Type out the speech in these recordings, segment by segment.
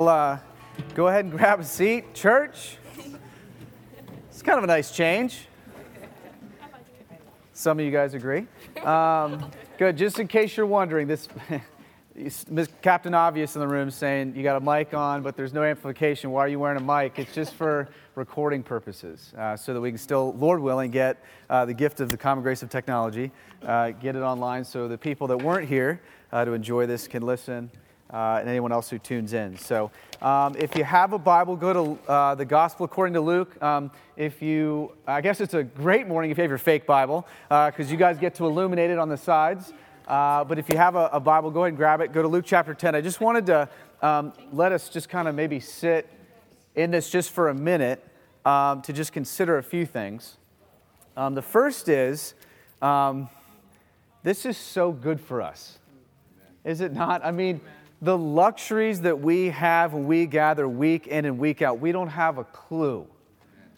Uh, go ahead and grab a seat, church. It's kind of a nice change. Some of you guys agree. Um, good. Just in case you're wondering, this Captain Obvious in the room saying you got a mic on, but there's no amplification. Why are you wearing a mic? It's just for recording purposes, uh, so that we can still, Lord willing, get uh, the gift of the common grace of technology, uh, get it online, so the people that weren't here uh, to enjoy this can listen uh, and anyone else who tunes in. So, um, if you have a Bible, go to uh, the Gospel according to Luke. Um, if you, I guess it's a great morning if you have your fake Bible, because uh, you guys get to illuminate it on the sides. Uh, but if you have a, a, Bible, go ahead and grab it. Go to Luke chapter 10. I just wanted to um, let us just kind of maybe sit in this just for a minute um, to just consider a few things. Um, the first is um, this is so good for us. Is it not? I mean, the luxuries that we have when we gather week in and week out, we don't have a clue.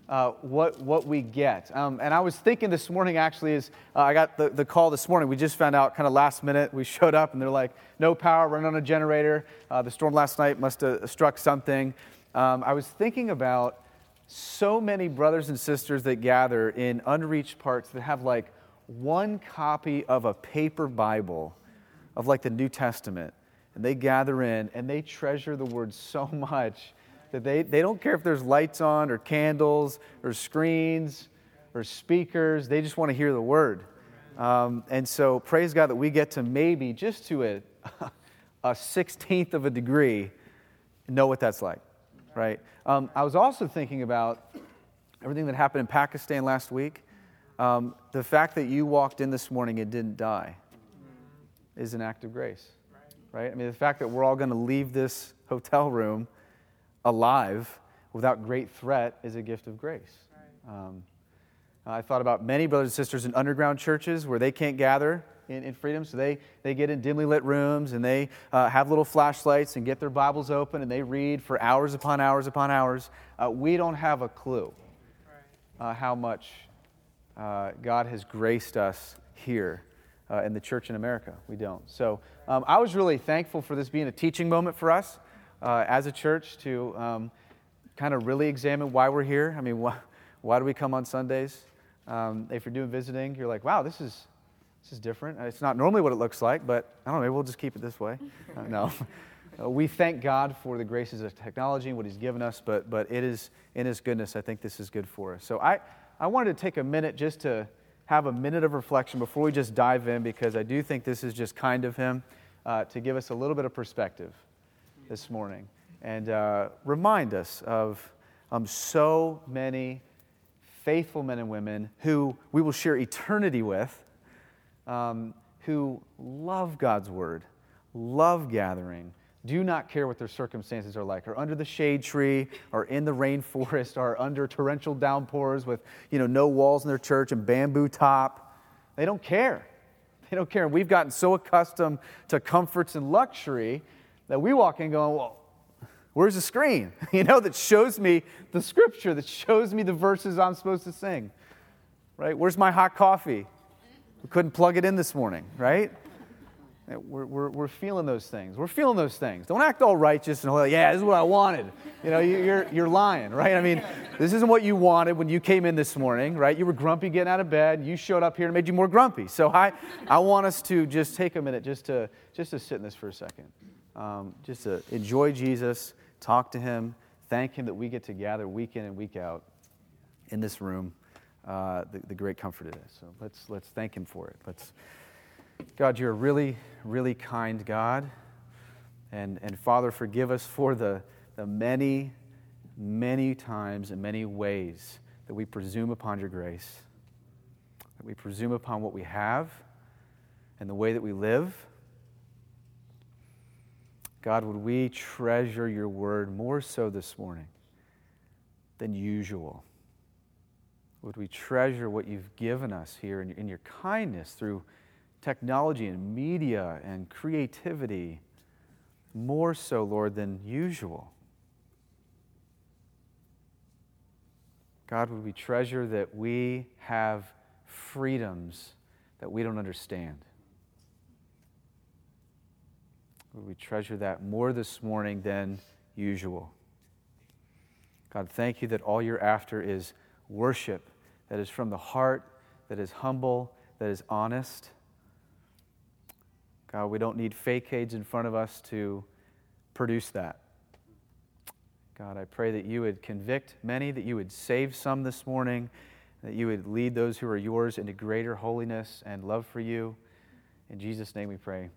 Uh, what, what we get. Um, and I was thinking this morning, actually, is uh, I got the, the call this morning. We just found out kind of last minute. We showed up and they're like, no power, running on a generator. Uh, the storm last night must have struck something. Um, I was thinking about so many brothers and sisters that gather in unreached parts that have like one copy of a paper Bible of like the New Testament and they gather in and they treasure the word so much that they, they don't care if there's lights on or candles or screens or speakers. They just want to hear the word. Um, and so, praise God that we get to maybe just to a, a 16th of a degree know what that's like, right? Um, I was also thinking about everything that happened in Pakistan last week. Um, the fact that you walked in this morning and didn't die is an act of grace right? I mean, the fact that we're all going to leave this hotel room alive without great threat is a gift of grace. Um, I thought about many brothers and sisters in underground churches where they can't gather in, in freedom, so they, they get in dimly lit rooms and they uh, have little flashlights and get their Bibles open and they read for hours upon hours upon hours. Uh, we don't have a clue uh, how much uh, God has graced us here uh, in the church in America. We don't. So um, I was really thankful for this being a teaching moment for us uh, as a church to um, kind of really examine why we're here. I mean, why, why do we come on Sundays? Um, if you're doing visiting, you're like, wow, this is, this is different. It's not normally what it looks like, but I don't know, maybe we'll just keep it this way. Uh, no. Uh, we thank God for the graces of technology and what He's given us, but, but it is in His goodness, I think this is good for us. So I, I wanted to take a minute just to have a minute of reflection before we just dive in because I do think this is just kind of him uh, to give us a little bit of perspective this morning and uh, remind us of um, so many faithful men and women who we will share eternity with, um, who love God's word, love gathering, do not care what their circumstances are like, are under the shade tree, or in the rainforest, or under torrential downpours with you know, no walls in their church and bamboo top. They don't care. They don't care. We've gotten so accustomed to comforts and luxury that we walk in going, well, where's the screen? You know, that shows me the scripture, that shows me the verses I'm supposed to sing. Right? Where's my hot coffee? We couldn't plug it in this morning, right? We're, we're, we're, feeling those things. We're feeling those things. Don't act all righteous and like, yeah, this is what I wanted. You know, you're, you're lying, right? I mean, this isn't what you wanted when you came in this morning, right? You were grumpy getting out of bed. You showed up here and made you more grumpy. So I, I want us to just take a minute just to, just to sit in this for a second. Um, just to enjoy Jesus, talk to him, thank him that we get to gather week in and week out in this room. Uh, the, the great comfort it is. So let's, let's thank him for it. Let's God, you're a really, really kind God. And, and Father, forgive us for the, the many, many times and many ways that we presume upon your grace, that we presume upon what we have and the way that we live. God, would we treasure your word more so this morning than usual? Would we treasure what you've given us here in your, in your kindness through technology and media and creativity more so, Lord, than usual. God, would we treasure that we have freedoms that we don't understand? Would we treasure that more this morning than usual. God, thank you that all you're after is worship that is from the heart, that is humble, that is honest. God, we don't need fake facades in front of us to produce that. God, I pray that you would convict many, that you would save some this morning, that you would lead those who are yours into greater holiness and love for you. In Jesus' name we pray.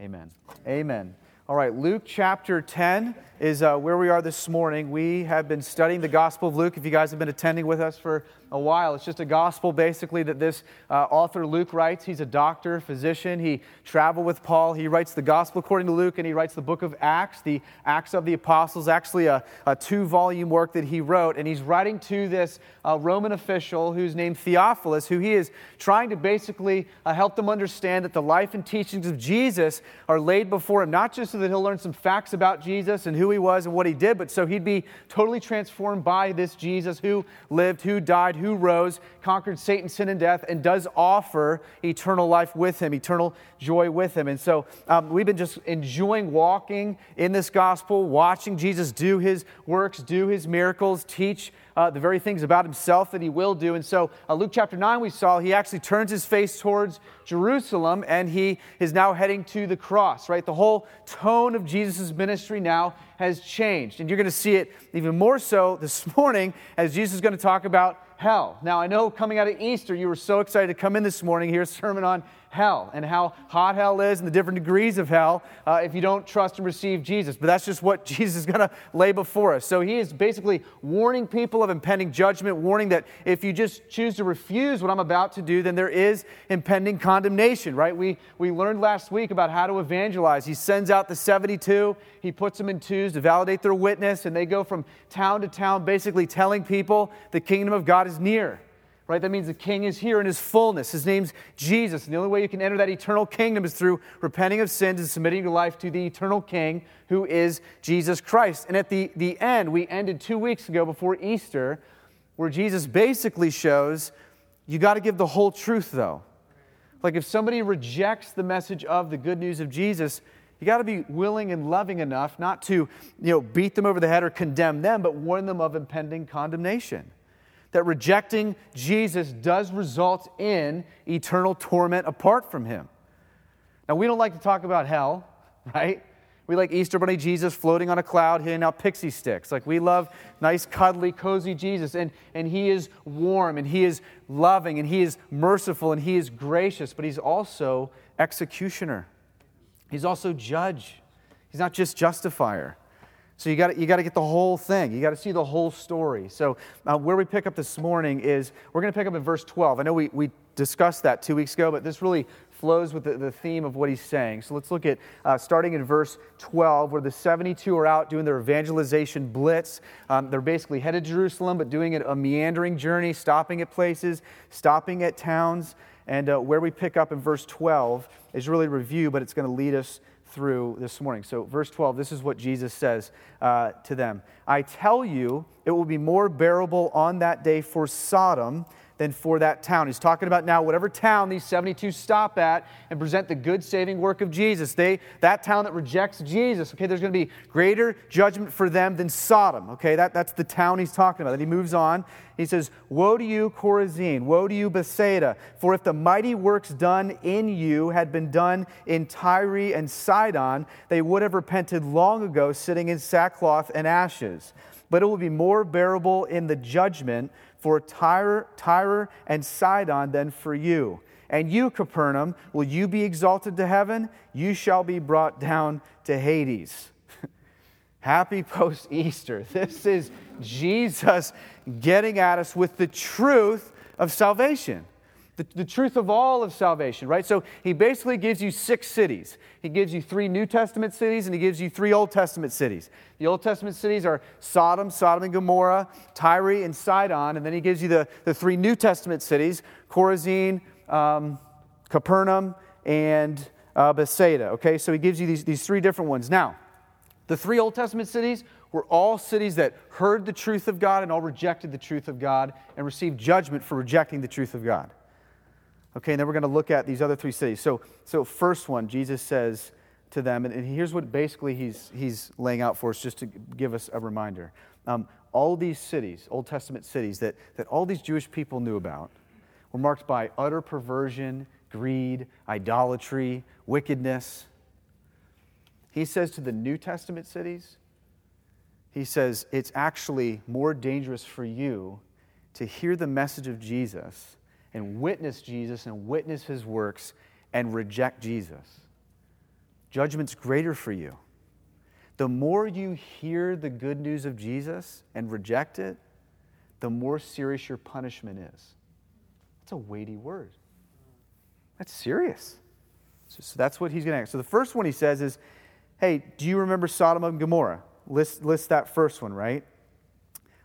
Amen. Amen. All right, Luke chapter 10 is uh, where we are this morning. We have been studying the Gospel of Luke. If you guys have been attending with us for a while. It's just a gospel, basically, that this uh, author Luke writes. He's a doctor, physician. He traveled with Paul. He writes the gospel according to Luke, and he writes the book of Acts, the Acts of the Apostles, actually a, a two volume work that he wrote. And he's writing to this uh, Roman official who's named Theophilus, who he is trying to basically uh, help them understand that the life and teachings of Jesus are laid before him, not just so that he'll learn some facts about Jesus and who he was and what he did, but so he'd be totally transformed by this Jesus who lived, who died, who rose, conquered Satan, sin, and death, and does offer eternal life with him, eternal joy with him. And so um, we've been just enjoying walking in this gospel, watching Jesus do his works, do his miracles, teach uh, the very things about himself that he will do. And so, uh, Luke chapter 9, we saw he actually turns his face towards Jerusalem and he is now heading to the cross, right? The whole tone of Jesus' ministry now has changed. And you're going to see it even more so this morning as Jesus is going to talk about hell. Now, I know coming out of Easter, you were so excited to come in this morning, hear a sermon on hell and how hot hell is and the different degrees of hell uh, if you don't trust and receive Jesus. But that's just what Jesus is going to lay before us. So he is basically warning people of impending judgment, warning that if you just choose to refuse what I'm about to do, then there is impending condemnation, right? We, we learned last week about how to evangelize. He sends out the 72, he puts them in twos to validate their witness, and they go from town to town basically telling people the kingdom of God is near right? That means the king is here in his fullness. His name's Jesus. And the only way you can enter that eternal kingdom is through repenting of sins and submitting your life to the eternal king who is Jesus Christ. And at the, the end, we ended two weeks ago before Easter, where Jesus basically shows you got to give the whole truth, though. Like if somebody rejects the message of the good news of Jesus, you got to be willing and loving enough not to you know, beat them over the head or condemn them, but warn them of impending condemnation that rejecting Jesus does result in eternal torment apart from him. Now, we don't like to talk about hell, right? We like Easter Bunny Jesus floating on a cloud, handing out pixie sticks. Like we love nice, cuddly, cozy Jesus. And, and he is warm, and he is loving, and he is merciful, and he is gracious, but he's also executioner. He's also judge. He's not just justifier. So you got you got to get the whole thing. You got to see the whole story. So uh, where we pick up this morning is we're going to pick up in verse 12. I know we, we discussed that two weeks ago, but this really flows with the, the theme of what he's saying. So let's look at uh, starting in verse 12, where the 72 are out doing their evangelization blitz. Um, they're basically headed to Jerusalem, but doing it a meandering journey, stopping at places, stopping at towns. And uh, where we pick up in verse 12 is really review, but it's going to lead us through this morning. So, verse 12, this is what Jesus says uh, to them I tell you, it will be more bearable on that day for Sodom than for that town. He's talking about now whatever town these 72 stop at and present the good saving work of Jesus. They that town that rejects Jesus, okay, there's going to be greater judgment for them than Sodom. Okay, that, that's the town he's talking about. Then he moves on. He says, Woe to you, Chorazin! Woe to you, Bethsaida! For if the mighty works done in you had been done in Tyre and Sidon, they would have repented long ago, sitting in sackcloth and ashes. But it will be more bearable in the judgment for Tyre, Tyre and Sidon than for you. And you, Capernaum, will you be exalted to heaven? You shall be brought down to Hades. Happy post Easter. This is Jesus getting at us with the truth of salvation the, the truth of all of salvation, right? So he basically gives you six cities. He gives you three New Testament cities and he gives you three Old Testament cities. The Old Testament cities are Sodom, Sodom and Gomorrah, Tyre, and Sidon. And then he gives you the, the three New Testament cities Chorazin, um, Capernaum, and uh, Bethsaida. Okay, so he gives you these, these three different ones. Now, the three Old Testament cities were all cities that heard the truth of God and all rejected the truth of God and received judgment for rejecting the truth of God. Okay, and then we're going to look at these other three cities. So, so first one, Jesus says to them. And, and here's what basically he's, he's laying out for us, just to give us a reminder. Um, all these cities, Old Testament cities, that, that all these Jewish people knew about, were marked by utter perversion, greed, idolatry, wickedness. He says to the New Testament cities, he says, it's actually more dangerous for you to hear the message of Jesus and witness Jesus and witness his works and reject Jesus. Judgment's greater for you. The more you hear the good news of Jesus and reject it, the more serious your punishment is. That's a weighty word. That's serious. So, so that's what he's going to ask. So the first one he says is, hey, do you remember Sodom and Gomorrah? List, list that first one, right?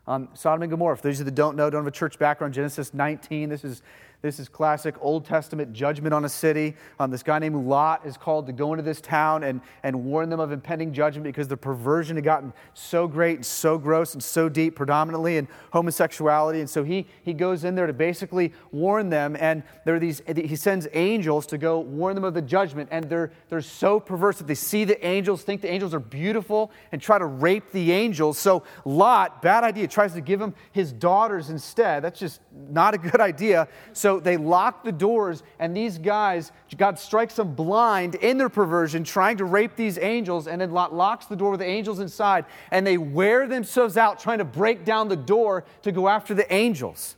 Um, Sodom and Gomorrah. For those of you that don't know, don't have a church background, Genesis 19, this is this is classic Old Testament judgment on a city. Um, this guy named Lot is called to go into this town and, and warn them of impending judgment because the perversion had gotten so great and so gross and so deep, predominantly in homosexuality. And so he, he goes in there to basically warn them. And there are these, he sends angels to go warn them of the judgment. And they're, they're so perverse that they see the angels, think the angels are beautiful, and try to rape the angels. So Lot, bad idea, tries to give him his daughters instead. That's just not a good idea. So they lock the doors, and these guys, God strikes them blind in their perversion, trying to rape these angels, and then Lot locks the door with the angels inside, and they wear themselves out trying to break down the door to go after the angels.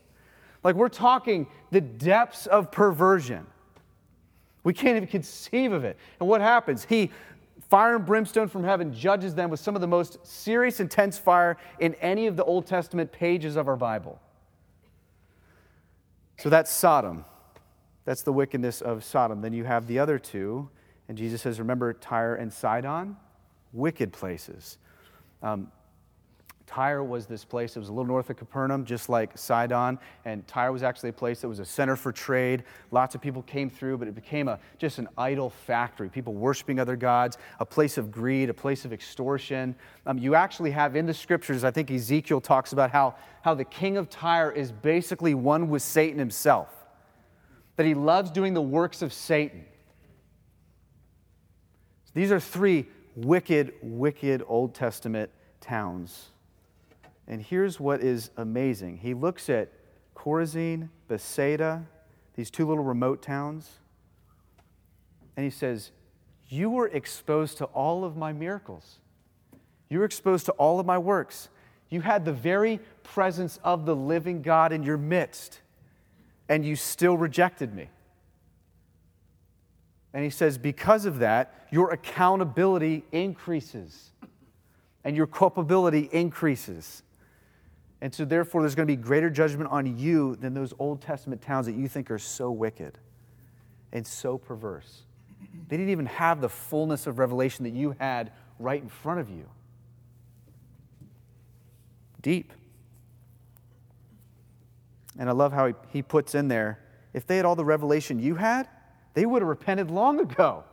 Like we're talking the depths of perversion. We can't even conceive of it. And what happens? He, fire and brimstone from heaven, judges them with some of the most serious, intense fire in any of the Old Testament pages of our Bible. So that's Sodom. That's the wickedness of Sodom. Then you have the other two, and Jesus says, Remember Tyre and Sidon? Wicked places. Um, Tyre was this place, it was a little north of Capernaum, just like Sidon. And Tyre was actually a place that was a center for trade. Lots of people came through, but it became a, just an idol factory. People worshiping other gods, a place of greed, a place of extortion. Um, you actually have in the scriptures, I think Ezekiel talks about how, how the king of Tyre is basically one with Satan himself, that he loves doing the works of Satan. These are three wicked, wicked Old Testament towns. And here's what is amazing. He looks at Chorazin, Bethsaida, these two little remote towns, and he says, You were exposed to all of my miracles. You were exposed to all of my works. You had the very presence of the living God in your midst, and you still rejected me. And he says, Because of that, your accountability increases and your culpability increases. And so, therefore, there's going to be greater judgment on you than those Old Testament towns that you think are so wicked and so perverse. They didn't even have the fullness of revelation that you had right in front of you. Deep. And I love how he, he puts in there if they had all the revelation you had, they would have repented long ago.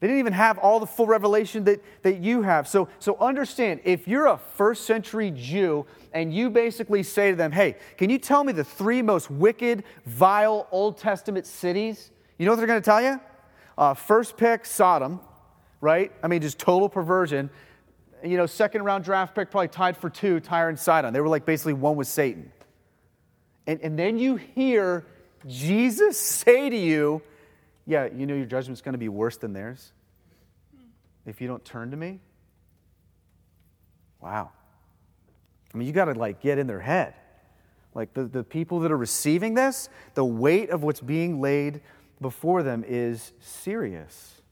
They didn't even have all the full revelation that, that you have. So, so understand if you're a first century Jew and you basically say to them, hey, can you tell me the three most wicked, vile Old Testament cities? You know what they're going to tell you? Uh, first pick, Sodom, right? I mean, just total perversion. You know, second round draft pick, probably tied for two, Tyre and Sidon. They were like basically one with Satan. And, and then you hear Jesus say to you, yeah, you know your judgment's going to be worse than theirs if you don't turn to me? Wow. I mean, you got to like get in their head. Like the, the people that are receiving this, the weight of what's being laid before them is serious.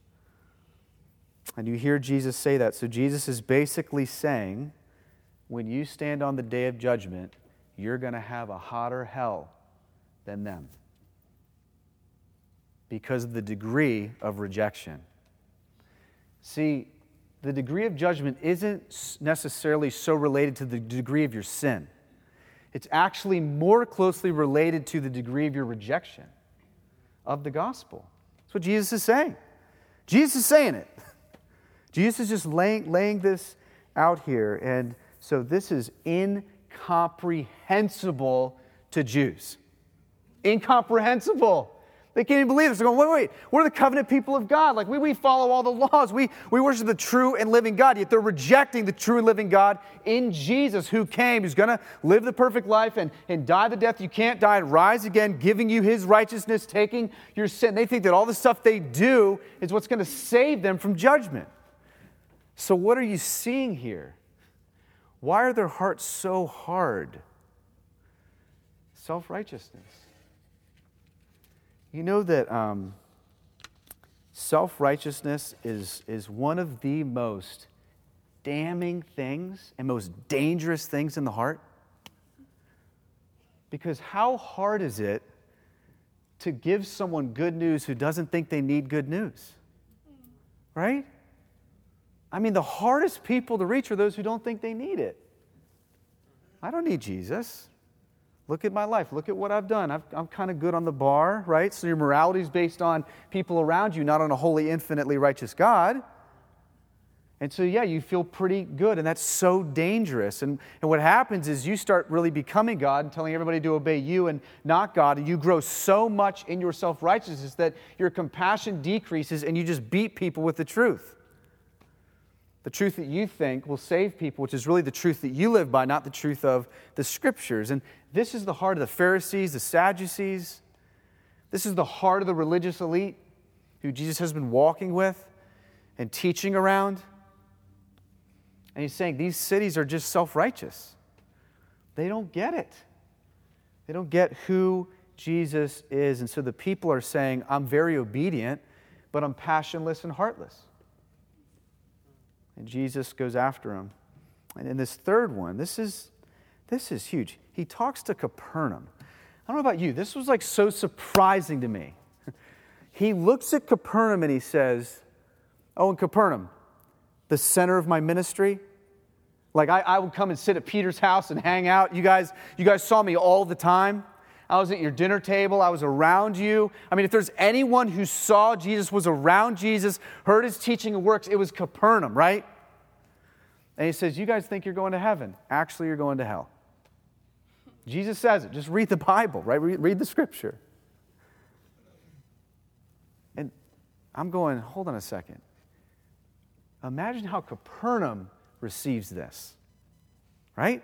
And you hear Jesus say that. So Jesus is basically saying, when you stand on the day of judgment, you're going to have a hotter hell than them because of the degree of rejection. See, the degree of judgment isn't necessarily so related to the degree of your sin. It's actually more closely related to the degree of your rejection of the gospel. That's what Jesus is saying. Jesus is saying it. Jesus is just laying, laying this out here. And so this is incomprehensible to Jews. Incomprehensible. They can't even believe this. They're going, wait, wait, we're the covenant people of God. Like, we, we follow all the laws. We, we worship the true and living God. Yet they're rejecting the true and living God in Jesus, who came, who's going to live the perfect life and, and die the death you can't die and rise again, giving you his righteousness, taking your sin. They think that all the stuff they do is what's going to save them from judgment. So, what are you seeing here? Why are their hearts so hard? Self righteousness. You know that um, self righteousness is, is one of the most damning things and most dangerous things in the heart? Because how hard is it to give someone good news who doesn't think they need good news? Right? I mean, the hardest people to reach are those who don't think they need it. I don't need Jesus. Look at my life. Look at what I've done. i am kind of good on the bar, right? So your morality is based on people around you, not on a holy, infinitely righteous God. And so, yeah, you feel pretty good, and that's so dangerous. And, and what happens is you start really becoming God and telling everybody to obey you and not God, and you grow so much in your self righteousness that your compassion decreases and you just beat people with the truth the truth that you think will save people, which is really the truth that you live by, not the truth of the scriptures. And this is the heart of the Pharisees, the Sadducees. This is the heart of the religious elite who Jesus has been walking with and teaching around. And he's saying these cities are just self righteous. They don't get it. They don't get who Jesus is. And so the people are saying, I'm very obedient, but I'm passionless and heartless. And Jesus goes after him. And in this third one, this is, this is huge. He talks to Capernaum. I don't know about you, this was like so surprising to me. He looks at Capernaum and he says, Oh, in Capernaum, the center of my ministry. Like I, I would come and sit at Peter's house and hang out. You guys, you guys saw me all the time. I was at your dinner table. I was around you. I mean, if there's anyone who saw Jesus, was around Jesus, heard his teaching and works, it was Capernaum, right? And he says, You guys think you're going to heaven. Actually, you're going to hell. Jesus says it. Just read the Bible, right? Read, read the scripture. And I'm going, hold on a second. Imagine how Capernaum receives this, right?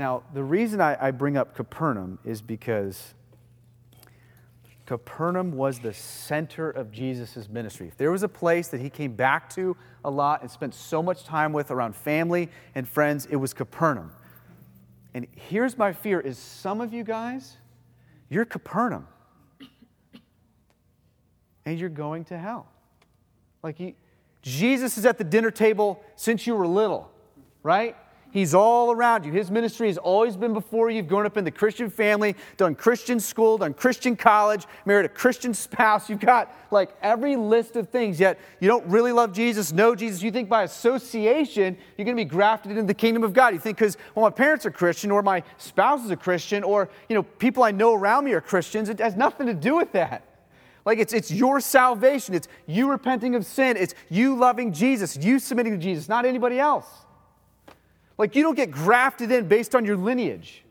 Now, the reason I, I bring up Capernaum is because Capernaum was the center of Jesus' ministry. If there was a place that he came back to a lot and spent so much time with around family and friends, it was Capernaum. And here's my fear is some of you guys, you're Capernaum. And you're going to hell. Like Jesus is at the dinner table since you were little, right? He's all around you. His ministry has always been before you. You've grown up in the Christian family, done Christian school, done Christian college, married a Christian spouse. You've got like every list of things, yet you don't really love Jesus, know Jesus. You think by association, you're going to be grafted into the kingdom of God. You think because, well, my parents are Christian, or my spouse is a Christian, or, you know, people I know around me are Christians. It has nothing to do with that. Like it's, it's your salvation. It's you repenting of sin. It's you loving Jesus, you submitting to Jesus, not anybody else. Like you don't get grafted in based on your lineage.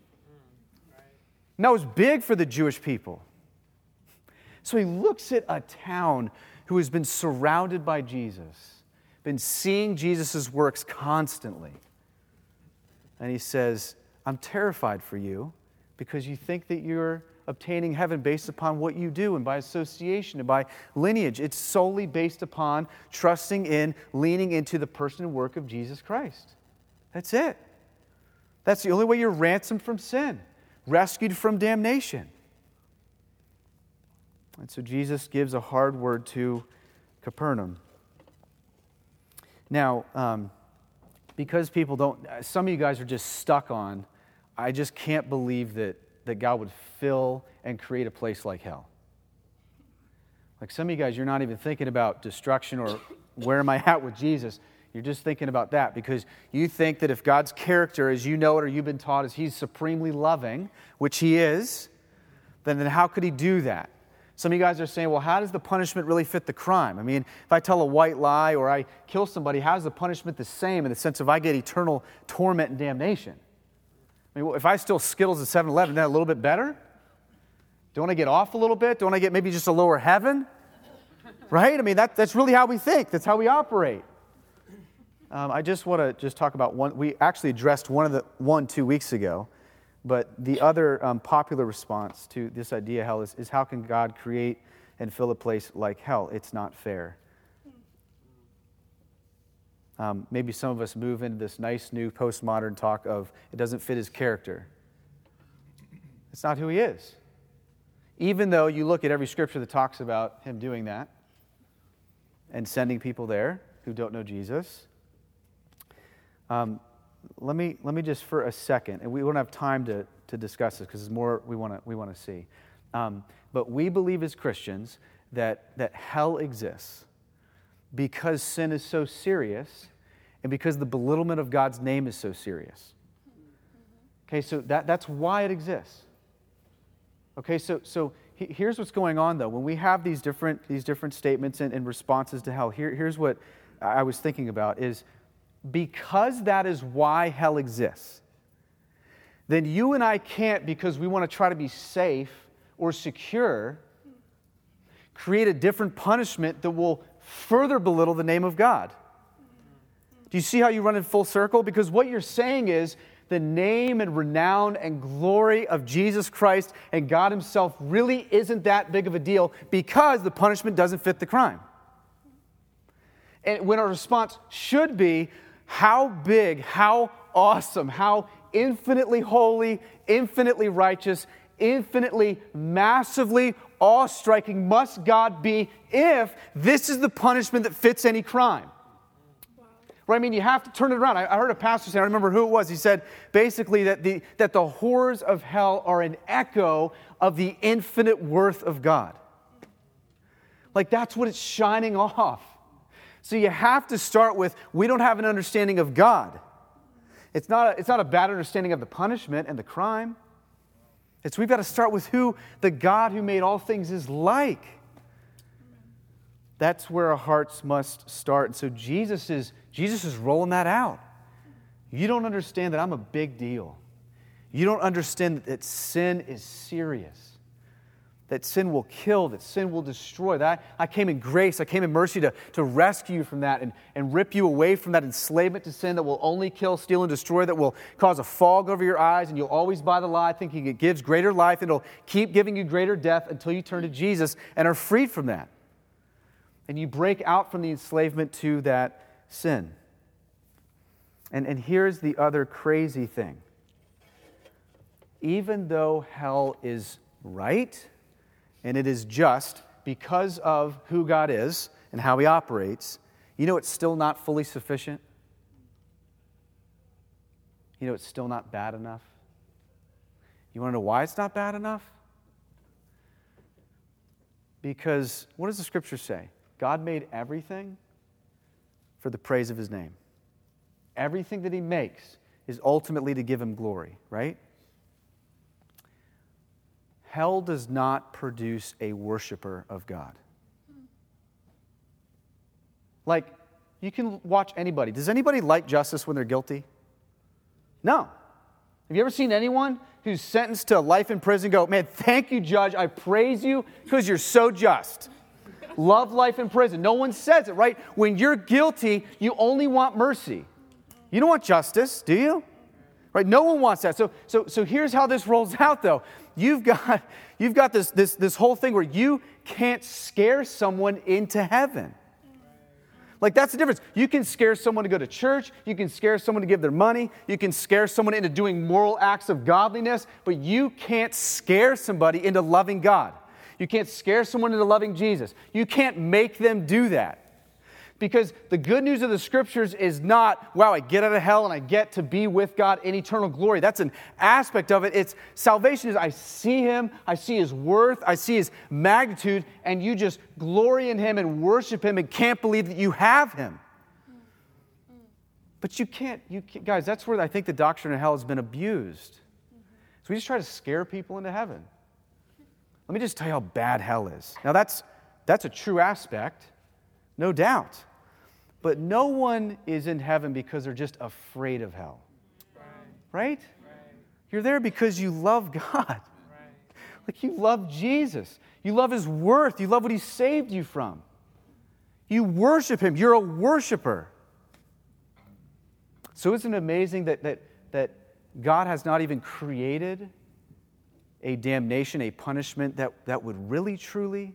And that was big for the Jewish people. So he looks at a town who has been surrounded by Jesus, been seeing Jesus' works constantly. And he says, I'm terrified for you because you think that you're obtaining heaven based upon what you do and by association and by lineage. It's solely based upon trusting in, leaning into the person and work of Jesus Christ. That's it. That's the only way you're ransomed from sin, rescued from damnation. And so Jesus gives a hard word to Capernaum. Now, um, because people don't, some of you guys are just stuck on, I just can't believe that, that God would fill and create a place like hell. Like some of you guys, you're not even thinking about destruction or where am I at with Jesus. You're just thinking about that because you think that if God's character, as you know it or you've been taught, is He's supremely loving, which He is, then, then how could He do that? Some of you guys are saying, well, how does the punishment really fit the crime? I mean, if I tell a white lie or I kill somebody, how is the punishment the same in the sense of I get eternal torment and damnation? I mean, if I steal Skittles at 7 Eleven, that a little bit better? Don't I get off a little bit? Don't I get maybe just a lower heaven? Right? I mean, that, that's really how we think, that's how we operate. Um, I just want to just talk about one. We actually addressed one of the one two weeks ago, but the other um, popular response to this idea, hell, is, is how can God create and fill a place like hell? It's not fair. Um, maybe some of us move into this nice new postmodern talk of it doesn't fit his character. It's not who he is. Even though you look at every scripture that talks about him doing that and sending people there who don't know Jesus. Um, let, me, let me just for a second, and we won't have time to, to discuss this because there's more we want to we wanna see. Um, but we believe as Christians that, that hell exists because sin is so serious and because the belittlement of God's name is so serious. Okay, so that, that's why it exists. Okay, so, so here's what's going on though. When we have these different, these different statements and, and responses to hell, here, here's what I was thinking about is because that is why hell exists, then you and I can't, because we want to try to be safe or secure, create a different punishment that will further belittle the name of God. Do you see how you run in full circle? Because what you're saying is the name and renown and glory of Jesus Christ and God Himself really isn't that big of a deal because the punishment doesn't fit the crime. And when our response should be, how big, how awesome, how infinitely holy, infinitely righteous, infinitely, massively awe striking must God be if this is the punishment that fits any crime? Right? I mean, you have to turn it around. I, I heard a pastor say, I remember who it was. He said basically that the, that the horrors of hell are an echo of the infinite worth of God. Like that's what it's shining off. So you have to start with we don't have an understanding of God. It's not a, it's not a bad understanding of the punishment and the crime. It's we've got to start with who the God who made all things is like. That's where our hearts must start. And so Jesus is, Jesus is rolling that out. You don't understand that I'm a big deal. You don't understand that sin is serious. That sin will kill, that sin will destroy. That I came in grace, I came in mercy to, to rescue you from that and, and rip you away from that enslavement to sin that will only kill, steal, and destroy, that will cause a fog over your eyes, and you'll always buy the lie thinking it gives greater life, and it'll keep giving you greater death until you turn to Jesus and are freed from that and you break out from the enslavement to that sin. And, and here's the other crazy thing even though hell is right and it is just because of who God is and how He operates, you know it's still not fully sufficient? You know it's still not bad enough? You want to know why it's not bad enough? Because what does the scripture say? God made everything for the praise of his name. Everything that he makes is ultimately to give him glory, right? Hell does not produce a worshiper of God. Like, you can watch anybody. Does anybody like justice when they're guilty? No. Have you ever seen anyone who's sentenced to life in prison go, man, thank you, judge. I praise you because you're so just? love life in prison. No one says it, right? When you're guilty, you only want mercy. You don't want justice, do you? Right? No one wants that. So, so, so here's how this rolls out, though. You've got, you've got this, this, this whole thing where you can't scare someone into heaven. Like, that's the difference. You can scare someone to go to church. You can scare someone to give their money. You can scare someone into doing moral acts of godliness, but you can't scare somebody into loving God. You can't scare someone into loving Jesus. You can't make them do that. Because the good news of the scriptures is not, wow, I get out of hell and I get to be with God in eternal glory. That's an aspect of it. It's salvation is I see him, I see his worth, I see his magnitude, and you just glory in him and worship him and can't believe that you have him. But you can't, you can't, guys, that's where I think the doctrine of hell has been abused. So we just try to scare people into heaven. Let me just tell you how bad hell is. Now, that's, that's a true aspect, no doubt. But no one is in heaven because they're just afraid of hell. Right? right? You're there because you love God. Right. Like you love Jesus. You love his worth. You love what he saved you from. You worship him. You're a worshiper. So isn't it amazing that, that, that God has not even created a damnation, a punishment that, that would really, truly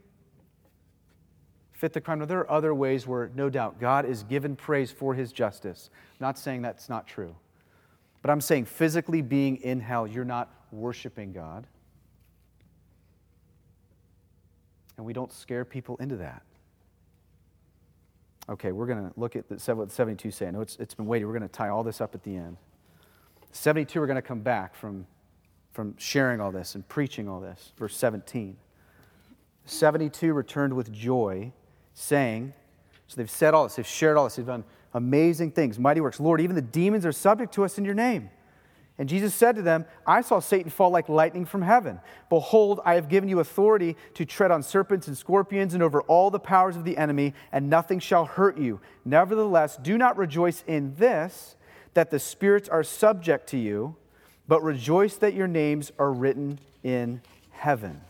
fit the crime? Now, there are other ways where, no doubt, God is given praise for his justice. I'm not saying that's not true. But I'm saying physically being in hell, you're not worshiping God. And we don't scare people into that. Okay, we're going to look at the, what 72 say. I know it's, it's been waiting. We're going to tie all this up at the end. 72, we're going to come back from, from sharing all this and preaching all this. Verse 17. 72 returned with joy, saying, So they've said all this, they've shared all this, they've done amazing things, mighty works. Lord, even the demons are subject to us in your name. And Jesus said to them, I saw Satan fall like lightning from heaven. Behold, I have given you authority to tread on serpents and scorpions and over all the powers of the enemy, and nothing shall hurt you. Nevertheless, do not rejoice in this, that the spirits are subject to you, but rejoice that your names are written in heaven.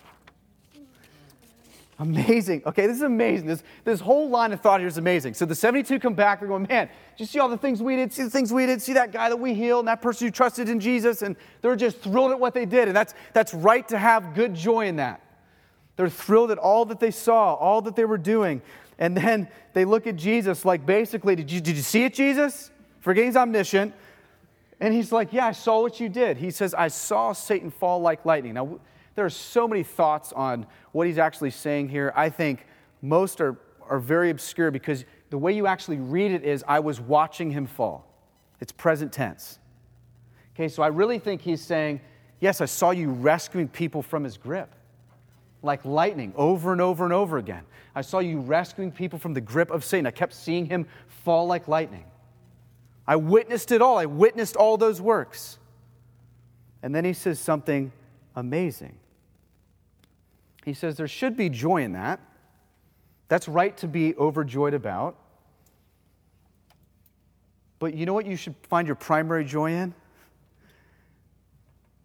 Amazing. Okay, this is amazing. This, this whole line of thought here is amazing. So the 72 come back, they're going, man, did you see all the things we did? See the things we did? See that guy that we healed and that person who trusted in Jesus? And they're just thrilled at what they did. And that's, that's right to have good joy in that. They're thrilled at all that they saw, all that they were doing. And then they look at Jesus like basically, did you, did you see it, Jesus? Forgetting he's omniscient. And he's like, yeah, I saw what you did. He says, I saw Satan fall like lightning. Now, there are so many thoughts on what he's actually saying here. I think most are, are very obscure because the way you actually read it is, I was watching him fall. It's present tense. Okay, so I really think he's saying, Yes, I saw you rescuing people from his grip like lightning over and over and over again. I saw you rescuing people from the grip of Satan. I kept seeing him fall like lightning. I witnessed it all. I witnessed all those works. And then he says something amazing. He says there should be joy in that. That's right to be overjoyed about. But you know what you should find your primary joy in?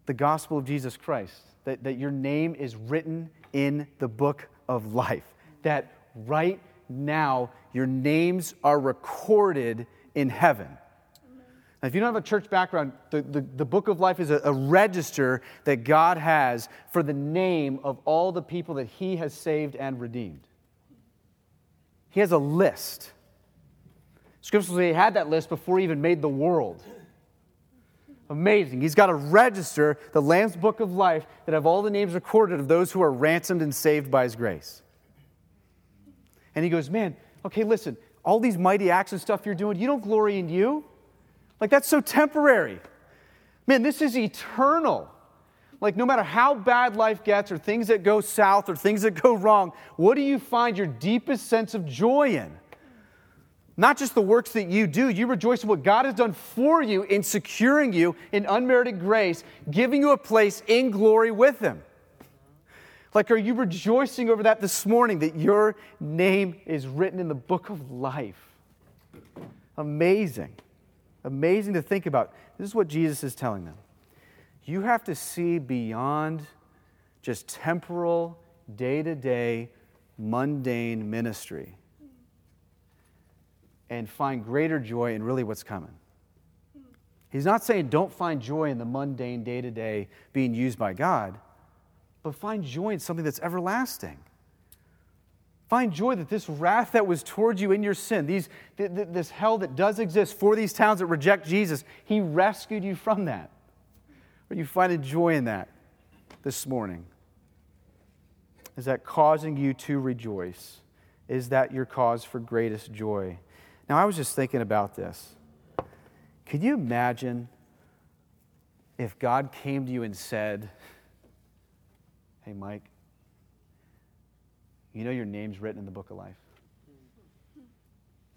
The gospel of Jesus Christ. That, that your name is written in the book of life. That right now your names are recorded in heaven. Now, if you don't have a church background, the, the, the book of life is a, a, register that God has for the name of all the people that He has saved and redeemed. He has a list. Scripture says He had that list before He even made the world. Amazing. He's got a register, the Lamb's Book of Life, that have all the names recorded of those who are ransomed and saved by His grace. And He goes, Man, okay, listen, all these mighty acts and stuff you're doing, you don't glory in you. Like, that's so temporary. Man, this is eternal. Like, no matter how bad life gets, or things that go south, or things that go wrong, what do you find your deepest sense of joy in? Not just the works that you do, you rejoice in what God has done for you in securing you in unmerited grace, giving you a place in glory with Him. Like, are you rejoicing over that this morning that your name is written in the book of life? Amazing. Amazing to think about. This is what Jesus is telling them. You have to see beyond just temporal, day to day, mundane ministry and find greater joy in really what's coming. He's not saying don't find joy in the mundane, day to day being used by God, but find joy in something that's everlasting. Find joy that this wrath that was towards you in your sin, these, th- th- this hell that does exist for these towns that reject Jesus, He rescued you from that. Are you finding joy in that this morning? Is that causing you to rejoice? Is that your cause for greatest joy? Now, I was just thinking about this. Could you imagine if God came to you and said, Hey, Mike, you know your name's written in the book of life.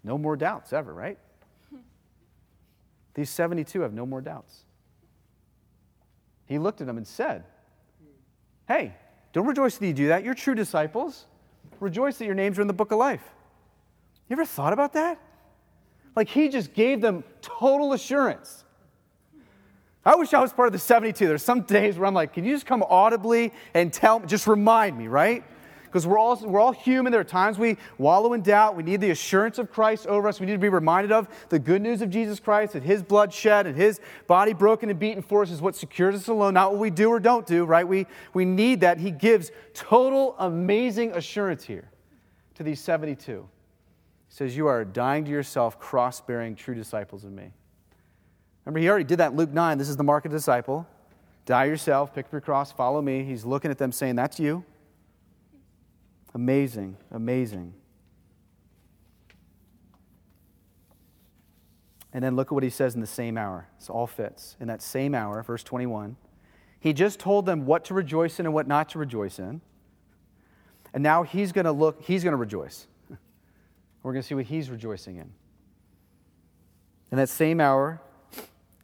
No more doubts ever, right? These 72 have no more doubts. He looked at them and said, Hey, don't rejoice that you do that. You're true disciples. Rejoice that your names are in the book of life. You ever thought about that? Like he just gave them total assurance. I wish I was part of the 72. There's some days where I'm like, can you just come audibly and tell me, just remind me, right? Because we're all, we're all human. There are times we wallow in doubt. We need the assurance of Christ over us. We need to be reminded of the good news of Jesus Christ, that his blood shed and his body broken and beaten for us is what secures us alone, not what we do or don't do, right? We, we need that. He gives total amazing assurance here to these 72. He says, You are dying to yourself, cross bearing true disciples of me. Remember, he already did that in Luke 9. This is the mark of the disciple. Die yourself, pick up your cross, follow me. He's looking at them saying, That's you. Amazing, amazing. And then look at what he says in the same hour. This all fits. In that same hour, verse 21, he just told them what to rejoice in and what not to rejoice in. And now he's going to look, he's going to rejoice. We're going to see what he's rejoicing in. In that same hour,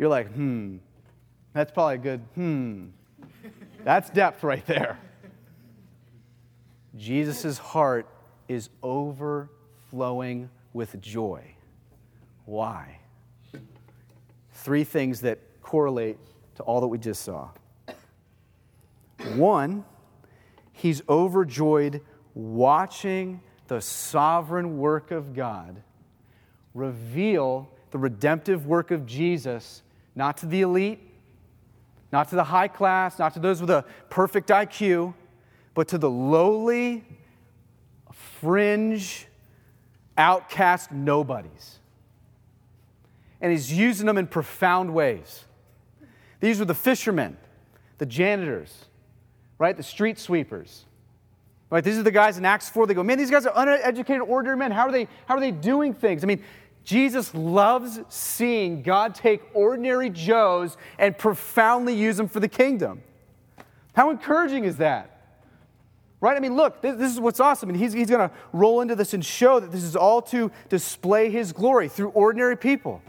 You're like, hmm, that's probably a good, hmm. That's depth right there. Jesus' heart is overflowing with joy. Why? Three things that correlate to all that we just saw. One, he's overjoyed watching the sovereign work of God reveal the redemptive work of Jesus not to the elite, not to the high class, not to those with a perfect IQ, but to the lowly, fringe, outcast nobodies. And he's using them in profound ways. These were the fishermen, the janitors, right? The street sweepers. Right? These are the guys in Acts 4. They go, man, these guys are uneducated, ordinary men. How are they, how are they doing things? I mean, Jesus loves seeing God take ordinary Joes and profoundly use them for the kingdom. How encouraging is that? Right? I mean, look, this, this is what's awesome. And he's, he's going to roll into this and show that this is all to display his glory through ordinary people.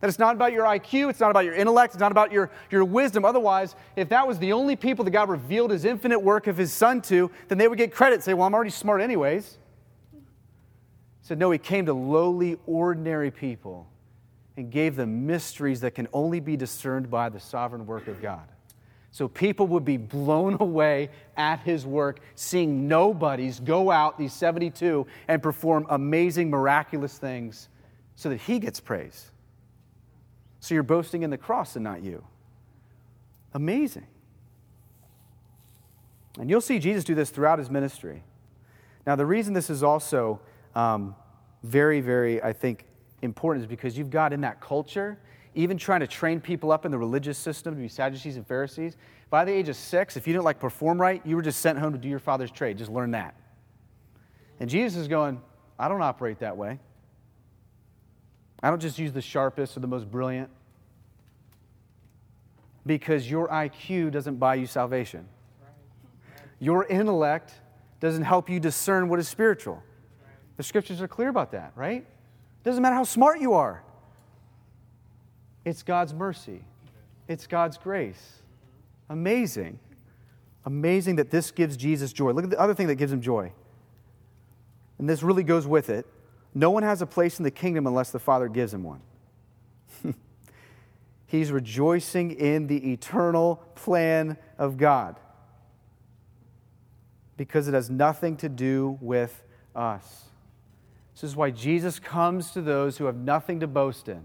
That it's not about your IQ, it's not about your intellect, it's not about your, your wisdom. Otherwise, if that was the only people that God revealed his infinite work of his son to, then they would get credit, say, Well, I'm already smart anyways said, No, he came to lowly, ordinary people and gave them mysteries that can only be discerned by the sovereign work of God. So people would be blown away at his work, seeing nobodies go out, these 72, and perform amazing, miraculous things so that he gets praise. So you're boasting in the cross and not you. Amazing. And you'll see Jesus do this throughout his ministry. Now, the reason this is also um, very, very, I think, important is because you've got in that culture, even trying to train people up in the religious system to be Sadducees and Pharisees. By the age of six, if you didn't like perform right, you were just sent home to do your father's trade. Just learn that. And Jesus is going, I don't operate that way. I don't just use the sharpest or the most brilliant because your IQ doesn't buy you salvation. Your intellect doesn't help you discern what is spiritual. The scriptures are clear about that, right? Doesn't matter how smart you are. It's God's mercy. It's God's grace. Amazing. Amazing that this gives Jesus joy. Look at the other thing that gives him joy. And this really goes with it. No one has a place in the kingdom unless the Father gives him one. He's rejoicing in the eternal plan of God because it has nothing to do with us. This is why Jesus comes to those who have nothing to boast in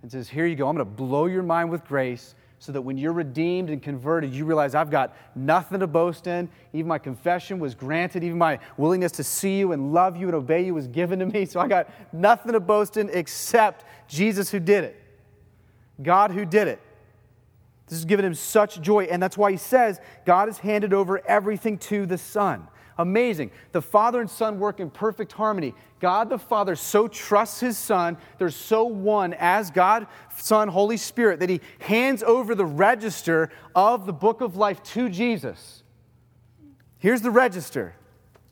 and says, Here you go. I'm going to blow your mind with grace so that when you're redeemed and converted, you realize I've got nothing to boast in. Even my confession was granted. Even my willingness to see you and love you and obey you was given to me. So I got nothing to boast in except Jesus who did it, God who did it. This has given him such joy. And that's why he says God has handed over everything to the Son. Amazing. The Father and Son work in perfect harmony. God the Father so trusts his Son, they're so one as God, Son, Holy Spirit, that he hands over the register of the book of life to Jesus. Here's the register,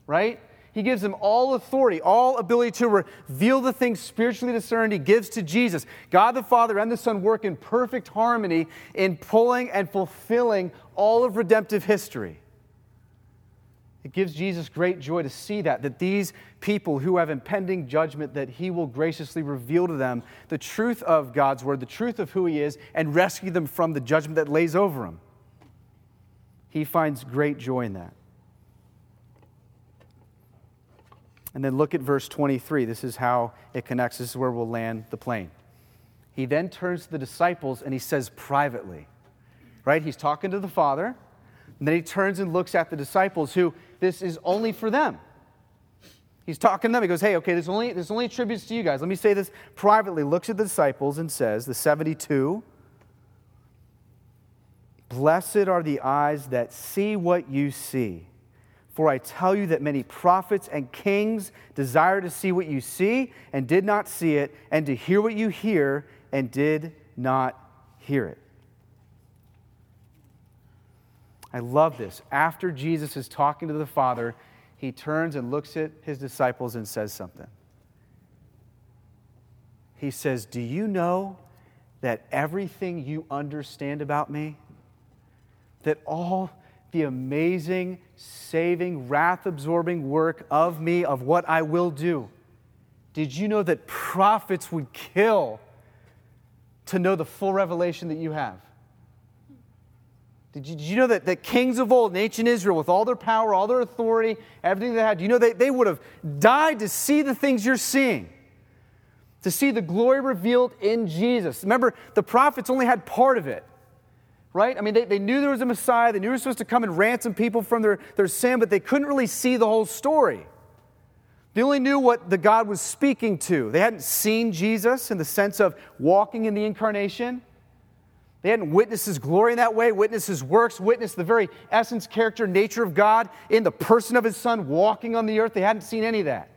right? He gives him all authority, all ability to reveal the things spiritually discerned. He gives to Jesus. God the Father and the Son work in perfect harmony in pulling and fulfilling all of redemptive history. It gives Jesus great joy to see that, that these people who have impending judgment, that he will graciously reveal to them the truth of God's word, the truth of who he is, and rescue them from the judgment that lays over them. He finds great joy in that. And then look at verse 23. This is how it connects. This is where we'll land the plane. He then turns to the disciples and he says privately, right? He's talking to the Father. And then he turns and looks at the disciples who this is only for them. He's talking to them. He goes, Hey, okay, this only, this only attributes to you guys. Let me say this privately. Looks at the disciples and says, The 72, Blessed are the eyes that see what you see. For I tell you that many prophets and kings desire to see what you see and did not see it, and to hear what you hear and did not hear it. I love this. After Jesus is talking to the Father, he turns and looks at his disciples and says something. He says, Do you know that everything you understand about me, that all the amazing, saving, wrath absorbing work of me, of what I will do, did you know that prophets would kill to know the full revelation that you have? Did you, did you, know that, that kings of old in ancient Israel, with all their power, all their authority, everything they had, do you know they, they would have died to see the things you're seeing? To see the glory revealed in Jesus. Remember, the prophets only had part of it, right? I mean, they, they knew there was a Messiah, they knew he was supposed to come and ransom people from their, their sin, but they couldn't really see the whole story. They only knew what the God was speaking to. They hadn't seen Jesus in the sense of walking in the incarnation. They hadn't witnessed his glory in that way, witnessed his works, witnessed the very essence, character, nature of God in the person of his son walking on the earth. They hadn't seen any of that.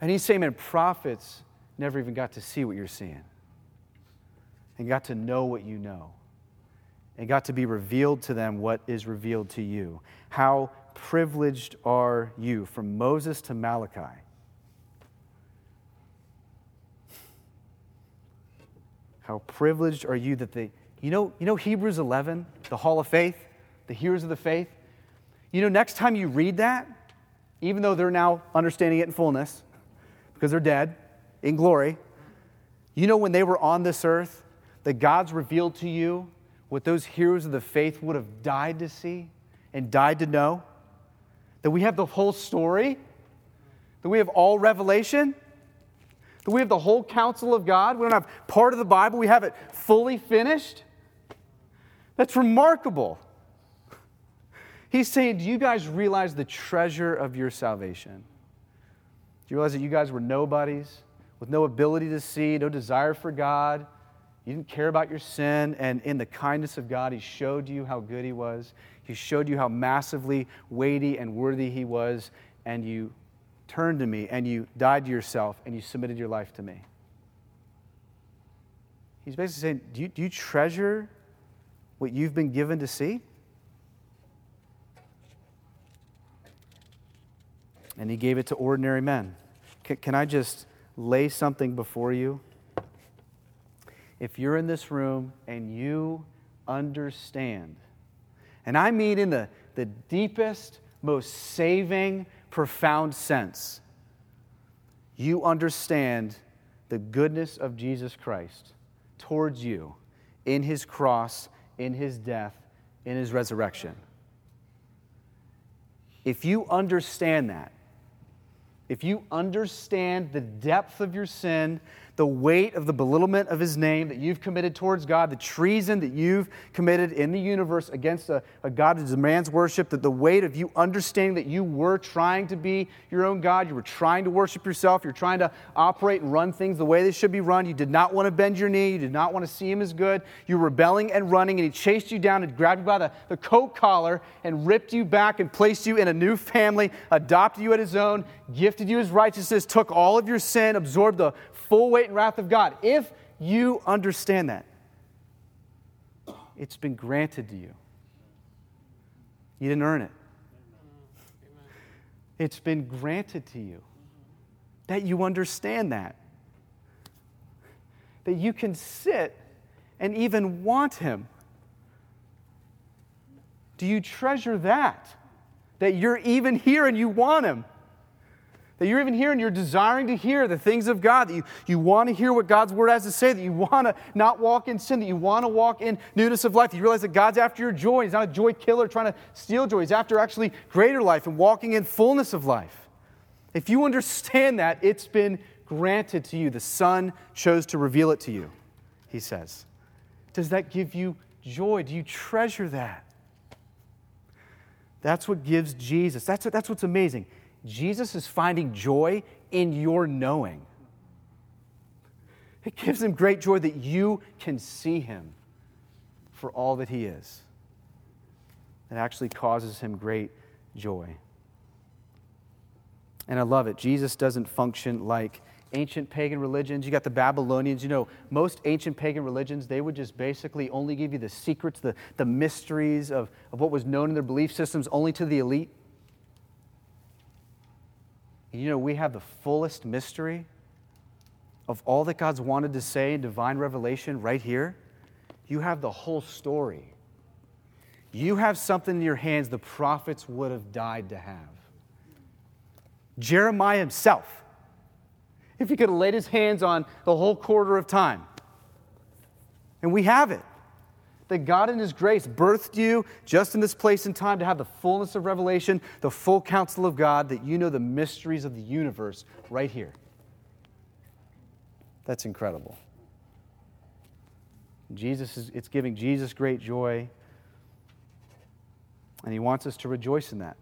And he's saying, man, prophets never even got to see what you're seeing and got to know what you know and got to be revealed to them what is revealed to you. How privileged are you from Moses to Malachi? How privileged are you that the, you know, you know Hebrews 11, the hall of faith, the heroes of the faith? You know, next time you read that, even though they're now understanding it in fullness, because they're dead in glory, you know when they were on this earth, that God's revealed to you what those heroes of the faith would have died to see and died to know? That we have the whole story? That we have all revelation? We have the whole counsel of God? We don't have part of the Bible, we have it fully finished. That's remarkable. He's saying, Do you guys realize the treasure of your salvation? Do you realize that you guys were nobodies with no ability to see, no desire for God? You didn't care about your sin, and in the kindness of God, He showed you how good He was. He showed you how massively weighty and worthy He was, and you turned to me and you died to yourself and you submitted your life to me. He's basically saying, Do you, do you treasure what you've been given to see? And he gave it to ordinary men. Can, can I just lay something before you? If you're in this room and you understand, and I mean in the, the deepest, most saving, profound sense, you understand the goodness of Jesus Christ towards you in his cross, in his death, in his resurrection. If you understand that, if you understand the depth of your sin, the weight of the belittlement of his name that you've committed towards God, the treason that you've committed in the universe against a, a, God that demands worship, that the weight of you understanding that you were trying to be your own God, you were trying to worship yourself, you're trying to operate and run things the way they should be run. You did not want to bend your knee, you did not want to see him as good. You were rebelling and running, and he chased you down and grabbed you by the, the coat collar and ripped you back and placed you in a new family, adopted you at his own, gifted you his righteousness, took all of your sin, absorbed the full weight and wrath of God. If you understand that, it's been granted to you. You didn't earn it. It's been granted to you. That you understand that. That you can sit and even want Him. Do you treasure that? That you're even here and you want Him? That you're even here and you're desiring to hear the things of God, that you, you want to hear what God's word has to say, that you want to not walk in sin, that you want to walk in newness of life, you realize that God's after your joy. He's not a joy killer trying to steal joy. He's after actually greater life and walking in fullness of life. If you understand that, it's been granted to you. The Son chose to reveal it to you, he says. Does that give you joy? Do you treasure that? That's what gives Jesus. That's, what, that's what's amazing. Jesus is finding joy in your knowing. It gives him great joy that you can see him for all that he is. It actually causes him great joy. And I love it. Jesus doesn't function like ancient pagan religions. You got the Babylonians. You know, most ancient pagan religions, they would just basically only give you the secrets, the, the mysteries of, of what was known in their belief systems only to the elite. You know, we have the fullest mystery of all that God's wanted to say in divine revelation right here. You have the whole story. You have something in your hands the prophets would have died to have. Jeremiah himself, if he could have laid his hands on the whole quarter of time. And we have it that God in His grace birthed you just in this place and time to have the fullness of revelation, the full counsel of God, that you know the mysteries of the universe right here. That's incredible. Jesus is, it's giving Jesus great joy, and He wants us to rejoice in that.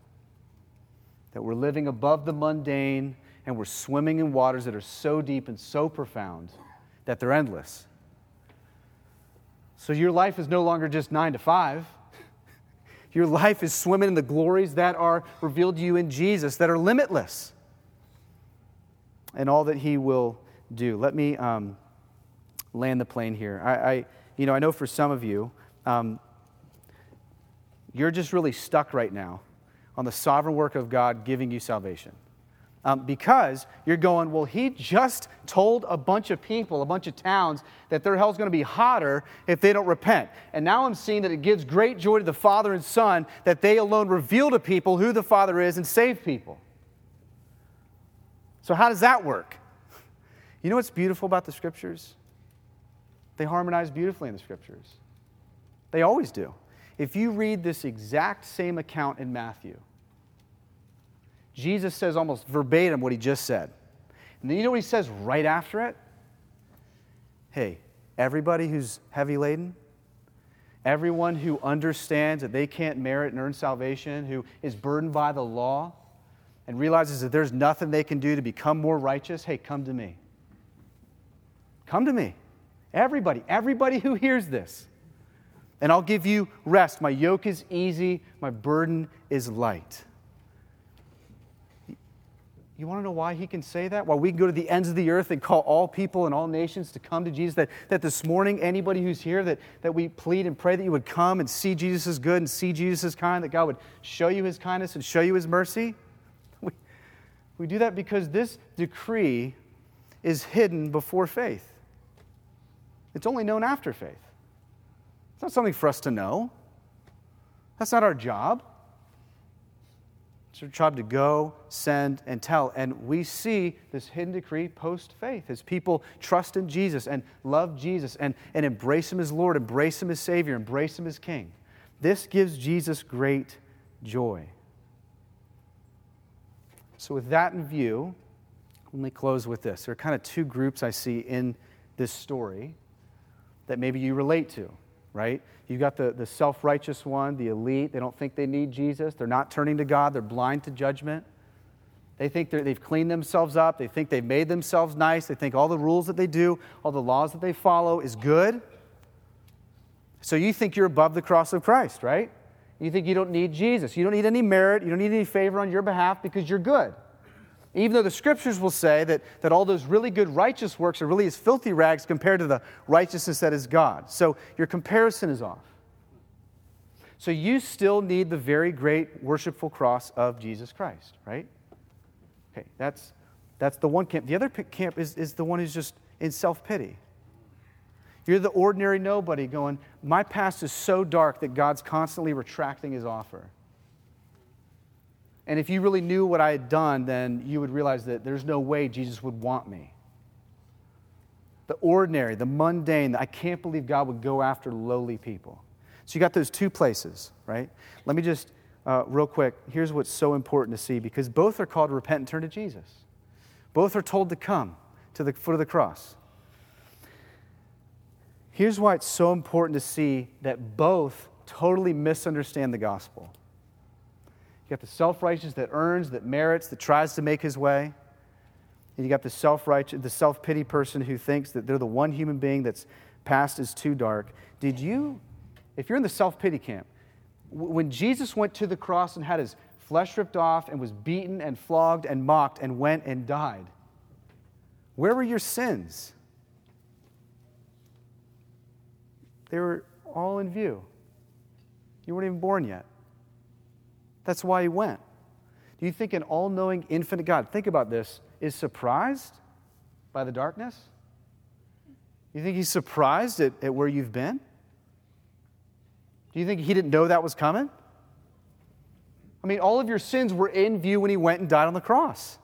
That we're living above the mundane and we're swimming in waters that are so deep and so profound that they're endless. So your life is no longer just nine to five. Your life is swimming in the glories that are revealed to you in Jesus, that are limitless, and all that He will do. Let me um, land the plane here. I, I, you know, I know for some of you, um, you're just really stuck right now on the sovereign work of God giving you salvation um, because you're going, well, he just told a bunch of people, a bunch of towns, that their hell's going to be hotter if they don't repent. And now I'm seeing that it gives great joy to the Father and Son that they alone reveal to people who the Father is and save people. So, how does that work? You know what's beautiful about the Scriptures? They harmonize beautifully in the Scriptures. They always do. If you read this exact same account in Matthew, Jesus says almost verbatim what he just said. And then you know what he says right after it? Hey, everybody who's heavy laden, everyone who understands that they can't merit and earn salvation, who is burdened by the law, and realizes that there's nothing they can do to become more righteous, hey, come to me. Come to me. Everybody, everybody who hears this. And I'll give you rest. My yoke is easy, my burden is light. You want to know why he can say that? Why we can go to the ends of the earth and call all people and all nations to come to Jesus? That, that this morning, anybody who's here, that, that we plead and pray that you would come and see Jesus is good and see Jesus is kind, that God would show you his kindness and show you his mercy? We, we do that because this decree is hidden before faith. It's only known after faith. It's not something for us to know. That's not our job. Job to go, send, and tell. And we see this hidden decree post faith as people trust in Jesus and love Jesus and, and embrace Him as Lord, embrace Him as Savior, embrace Him as King. This gives Jesus great joy. So, with that in view, Let me close with this. There are kind of two groups I see in this story that maybe you relate to, right? You've got the, the self righteous one, the elite. They don't think they need Jesus. They're not turning to God, they're blind to judgment. They think they've cleaned themselves up. They think they've made themselves nice. They think all the rules that they do, all the laws that they follow is good. So you think you're above the cross of Christ, right? You think you don't need Jesus. You don't need any merit. You don't need any favor on your behalf because you're good. Even though the scriptures will say that, that all those really good righteous works are really as filthy rags compared to the righteousness that is God. So your comparison is off. So you still need the very great worshipful cross of Jesus Christ, right? Okay, that's, that's the one camp. The other camp is, is the one who's just in self pity. You're the ordinary nobody going, My past is so dark that God's constantly retracting his offer. And if you really knew what I had done, then you would realize that there's no way Jesus would want me. The ordinary, the mundane, I can't believe God would go after lowly people. So you got those two places, right? Let me just, uh, real quick, here's what's so important to see because both are called repent and turn to Jesus. Both are told to come to the foot of the cross. Here's why it's so important to see that both totally misunderstand the gospel. You got the self righteous that earns, that merits, that tries to make his way. And you got the self righteous, the self pity person who thinks that they're the one human being that's past is too dark. Did you, if you're in the self pity camp, when Jesus went to the cross and had his flesh ripped off and was beaten and flogged and mocked and went and died, where were your sins? They were all in view. You weren't even born yet. That's why he went. Do you think an all knowing, infinite God, think about this, is surprised by the darkness? You think he's surprised at, at where you've been? Do you think he didn't know that was coming? I mean, all of your sins were in view when he went and died on the cross.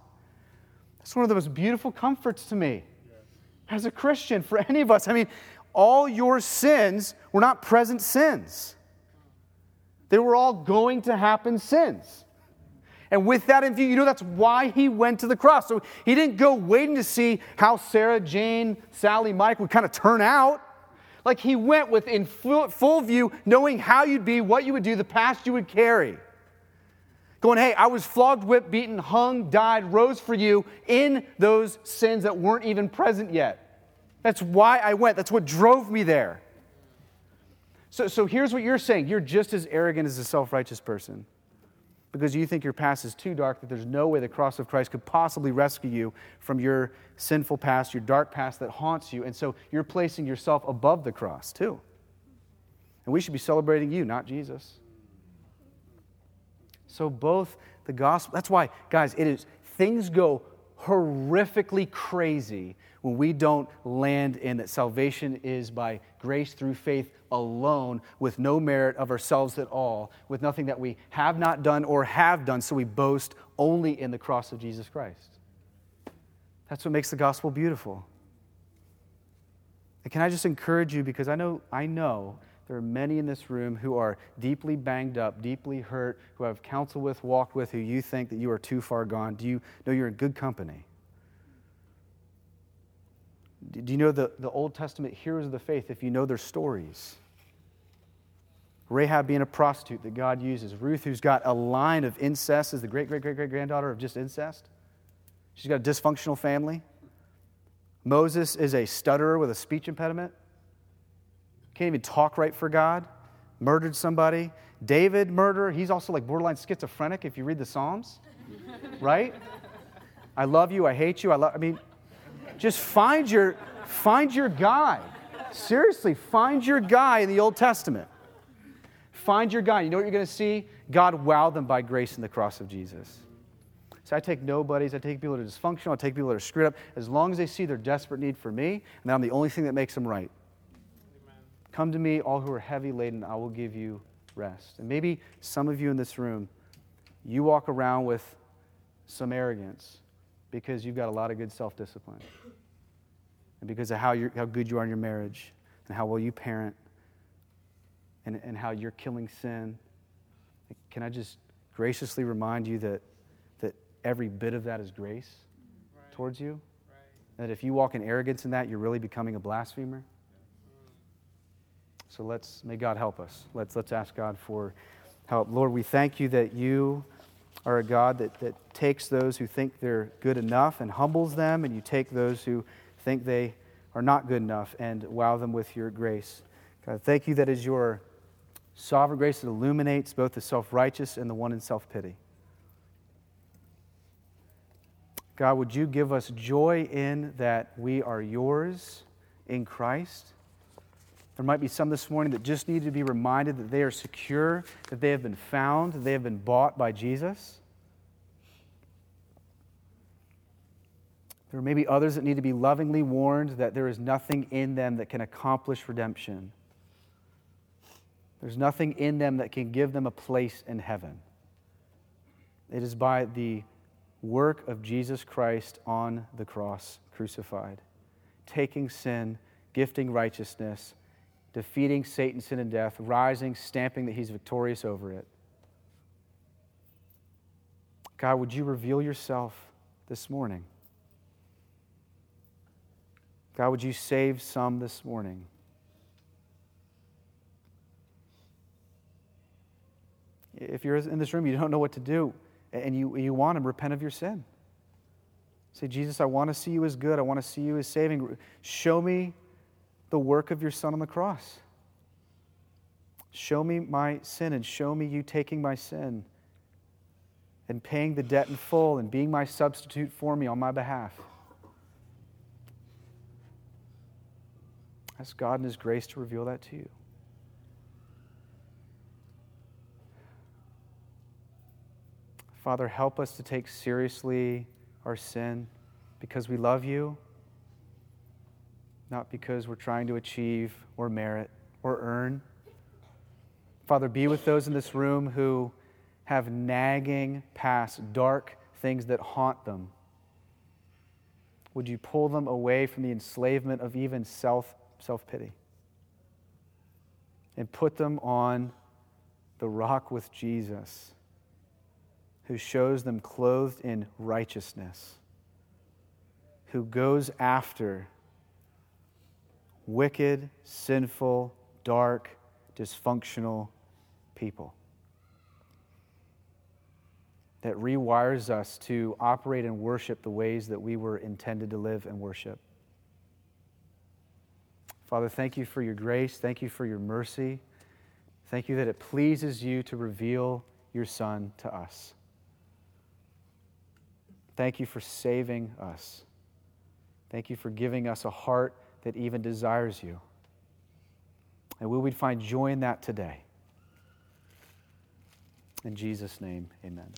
That's one of the most beautiful comforts to me as a Christian, for any of us. I mean, all your sins were not present sins. They were all going to happen sins. And with that in view, you know that's why he went to the cross. So he didn't go waiting to see how Sarah, Jane, Sally, Mike would kind of turn out. Like he went with in full, view, knowing how you'd be, what you would do, the past you would carry. Going, hey, I was flogged, whipped, beaten, hung, died, rose for you in those sins that weren't even present yet. That's why I went. That's what drove me there. So, so here's what you're saying you're just as arrogant as a self righteous person because you think your past is too dark, that there's no way the cross of Christ could possibly rescue you from your sinful past, your dark past that haunts you. And so you're placing yourself above the cross, too. And we should be celebrating you, not Jesus. So both the gospel, that's why, guys, it is, things go horrifically crazy when we don't land in that salvation is by grace through faith alone, with no merit of ourselves at all, with nothing that we have not done or have done, so we boast only in the cross of Jesus Christ. That's what makes the gospel beautiful. And can I just encourage you because I know I know there are many in this room who are deeply banged up, deeply hurt, who have counseled with, walked with, who you think that you are too far gone. Do you know you're in good company? Do you know the, the Old Testament heroes of the faith if you know their stories? Rahab being a prostitute that God uses. Ruth, who's got a line of incest, is the great, great, great, great granddaughter of just incest. She's got a dysfunctional family. Moses is a stutterer with a speech impediment. Can't even talk right for God. Murdered somebody. David, murderer. He's also like borderline schizophrenic if you read the Psalms, right? I love you. I hate you. I love. I mean, just find your, find your guy. Seriously, find your guy in the Old Testament. Find your guy. You know what you're going to see? God wowed them by grace in the cross of Jesus. So I take nobodies, I take people that are dysfunctional, I take people that are screwed up, as long as they see their desperate need for me, and that I'm the only thing that makes them right. Amen. Come to me, all who are heavy laden, I will give you rest. And maybe some of you in this room, you walk around with some arrogance because you've got a lot of good self discipline and because of how, you how good you are in your marriage and how well you parent and, and how you're killing sin. Can I just graciously remind you that, that every bit of that is grace towards you. Right. That if you walk in arrogance in that, you're really becoming a blasphemer. So let's, may God help us. Let's, let's ask God for help. Lord, we thank you that you are a God that, that takes those who think they're good enough and humbles them, and you take those who think they are not good enough and wow them with your grace. God, thank you that is your sovereign grace that illuminates both the self righteous and the one in self pity. God, would you give us joy in that we are yours in Christ? There might be some this morning that just need to be reminded that they are secure, that they have been found, that they have been bought by Jesus. There may be others that need to be lovingly warned that there is nothing in them that can accomplish redemption. There's nothing in them that can give them a place in heaven. It is by the work of Jesus Christ on the cross, crucified, taking sin, gifting righteousness, defeating Satan, sin, and death, rising, stamping that he's victorious over it. God, would you reveal yourself this morning? God, would you save some this morning? If you're in this room, you don't know what to do, and you, you want to repent of your sin. Say, Jesus, I want to see you as good. I want to see you as saving. Show me the work of your Son on the cross. Show me my sin and show me you taking my sin and paying the debt in full and being my substitute for me on my behalf. Ask God in His grace to reveal that to you. Father, help us to take seriously our sin because we love you, not because we're trying to achieve or merit or earn. Father, be with those in this room who have nagging past, dark things that haunt them. Would you pull them away from the enslavement of even self self pity and put them on the rock with Jesus, who shows them clothed in righteousness, who goes after wicked, sinful, dark, dysfunctional people. That rewires us to operate and worship the ways that we were intended to live and worship. Father, thank you for your grace. Thank you for your mercy. Thank you that it pleases you to reveal your Son to us. Thank you for saving us. Thank you for giving us a heart that even desires you. And will we find joy in that today? In Jesus' name, amen.